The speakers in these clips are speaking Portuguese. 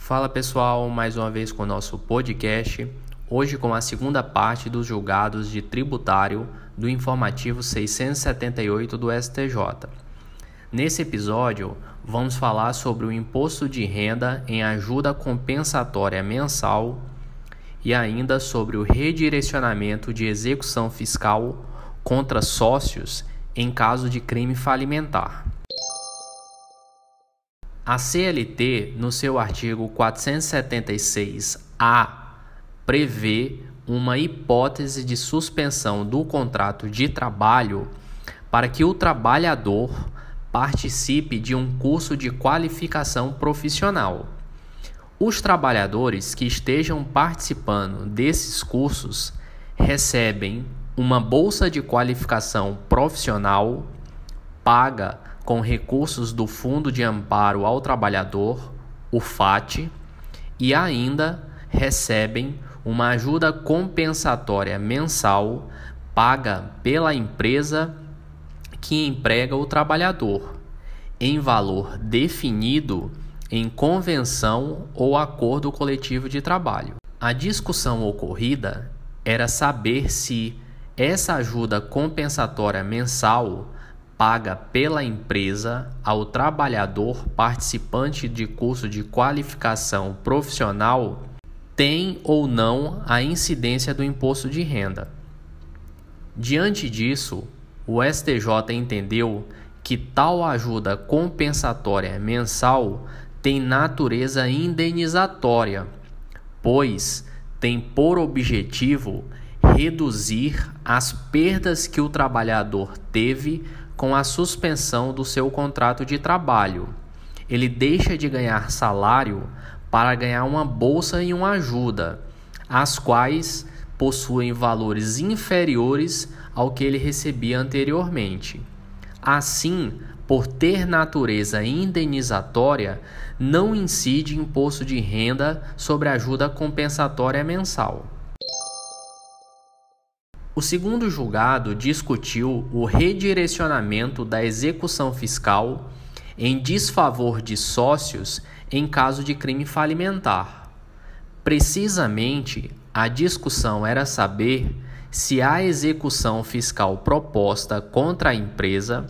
Fala pessoal, mais uma vez com o nosso podcast. Hoje com a segunda parte dos julgados de tributário do informativo 678 do STJ. Nesse episódio, vamos falar sobre o imposto de renda em ajuda compensatória mensal e ainda sobre o redirecionamento de execução fiscal contra sócios em caso de crime falimentar. A CLT, no seu artigo 476-A, prevê uma hipótese de suspensão do contrato de trabalho para que o trabalhador participe de um curso de qualificação profissional. Os trabalhadores que estejam participando desses cursos recebem uma bolsa de qualificação profissional paga com recursos do Fundo de Amparo ao Trabalhador, o FAT, e ainda recebem uma ajuda compensatória mensal paga pela empresa que emprega o trabalhador, em valor definido em convenção ou acordo coletivo de trabalho. A discussão ocorrida era saber se essa ajuda compensatória mensal paga pela empresa ao trabalhador participante de curso de qualificação profissional tem ou não a incidência do imposto de renda. Diante disso, o STJ entendeu que tal ajuda compensatória mensal tem natureza indenizatória, pois tem por objetivo reduzir as perdas que o trabalhador teve com a suspensão do seu contrato de trabalho. Ele deixa de ganhar salário para ganhar uma bolsa e uma ajuda, as quais possuem valores inferiores ao que ele recebia anteriormente. Assim, por ter natureza indenizatória, não incide imposto de renda sobre ajuda compensatória mensal. O segundo julgado discutiu o redirecionamento da execução fiscal em desfavor de sócios em caso de crime falimentar. Precisamente, a discussão era saber se a execução fiscal proposta contra a empresa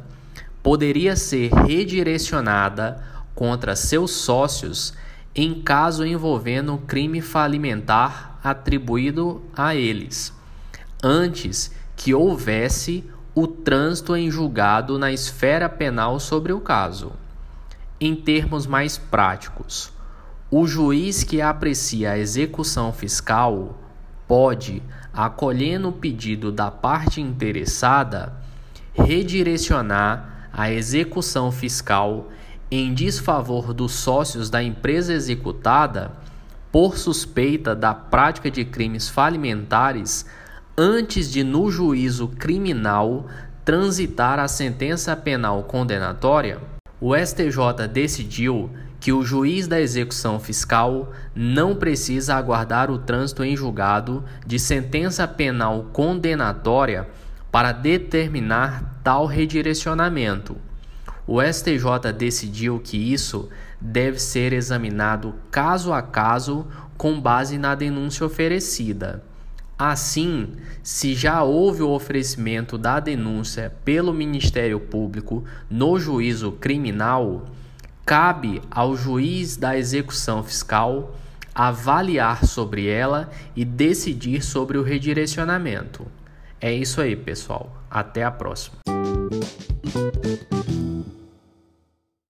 poderia ser redirecionada contra seus sócios em caso envolvendo crime falimentar atribuído a eles antes que houvesse o trânsito em julgado na esfera penal sobre o caso. Em termos mais práticos, o juiz que aprecia a execução fiscal pode, acolhendo o pedido da parte interessada, redirecionar a execução fiscal em desfavor dos sócios da empresa executada por suspeita da prática de crimes falimentares antes de no juízo criminal transitar a sentença penal condenatória, o STJ decidiu que o juiz da execução fiscal não precisa aguardar o trânsito em julgado de sentença penal condenatória para determinar tal redirecionamento. O STJ decidiu que isso deve ser examinado caso a caso com base na denúncia oferecida. Assim, se já houve o oferecimento da denúncia pelo Ministério Público no juízo criminal, cabe ao juiz da execução fiscal avaliar sobre ela e decidir sobre o redirecionamento. É isso aí, pessoal. Até a próxima.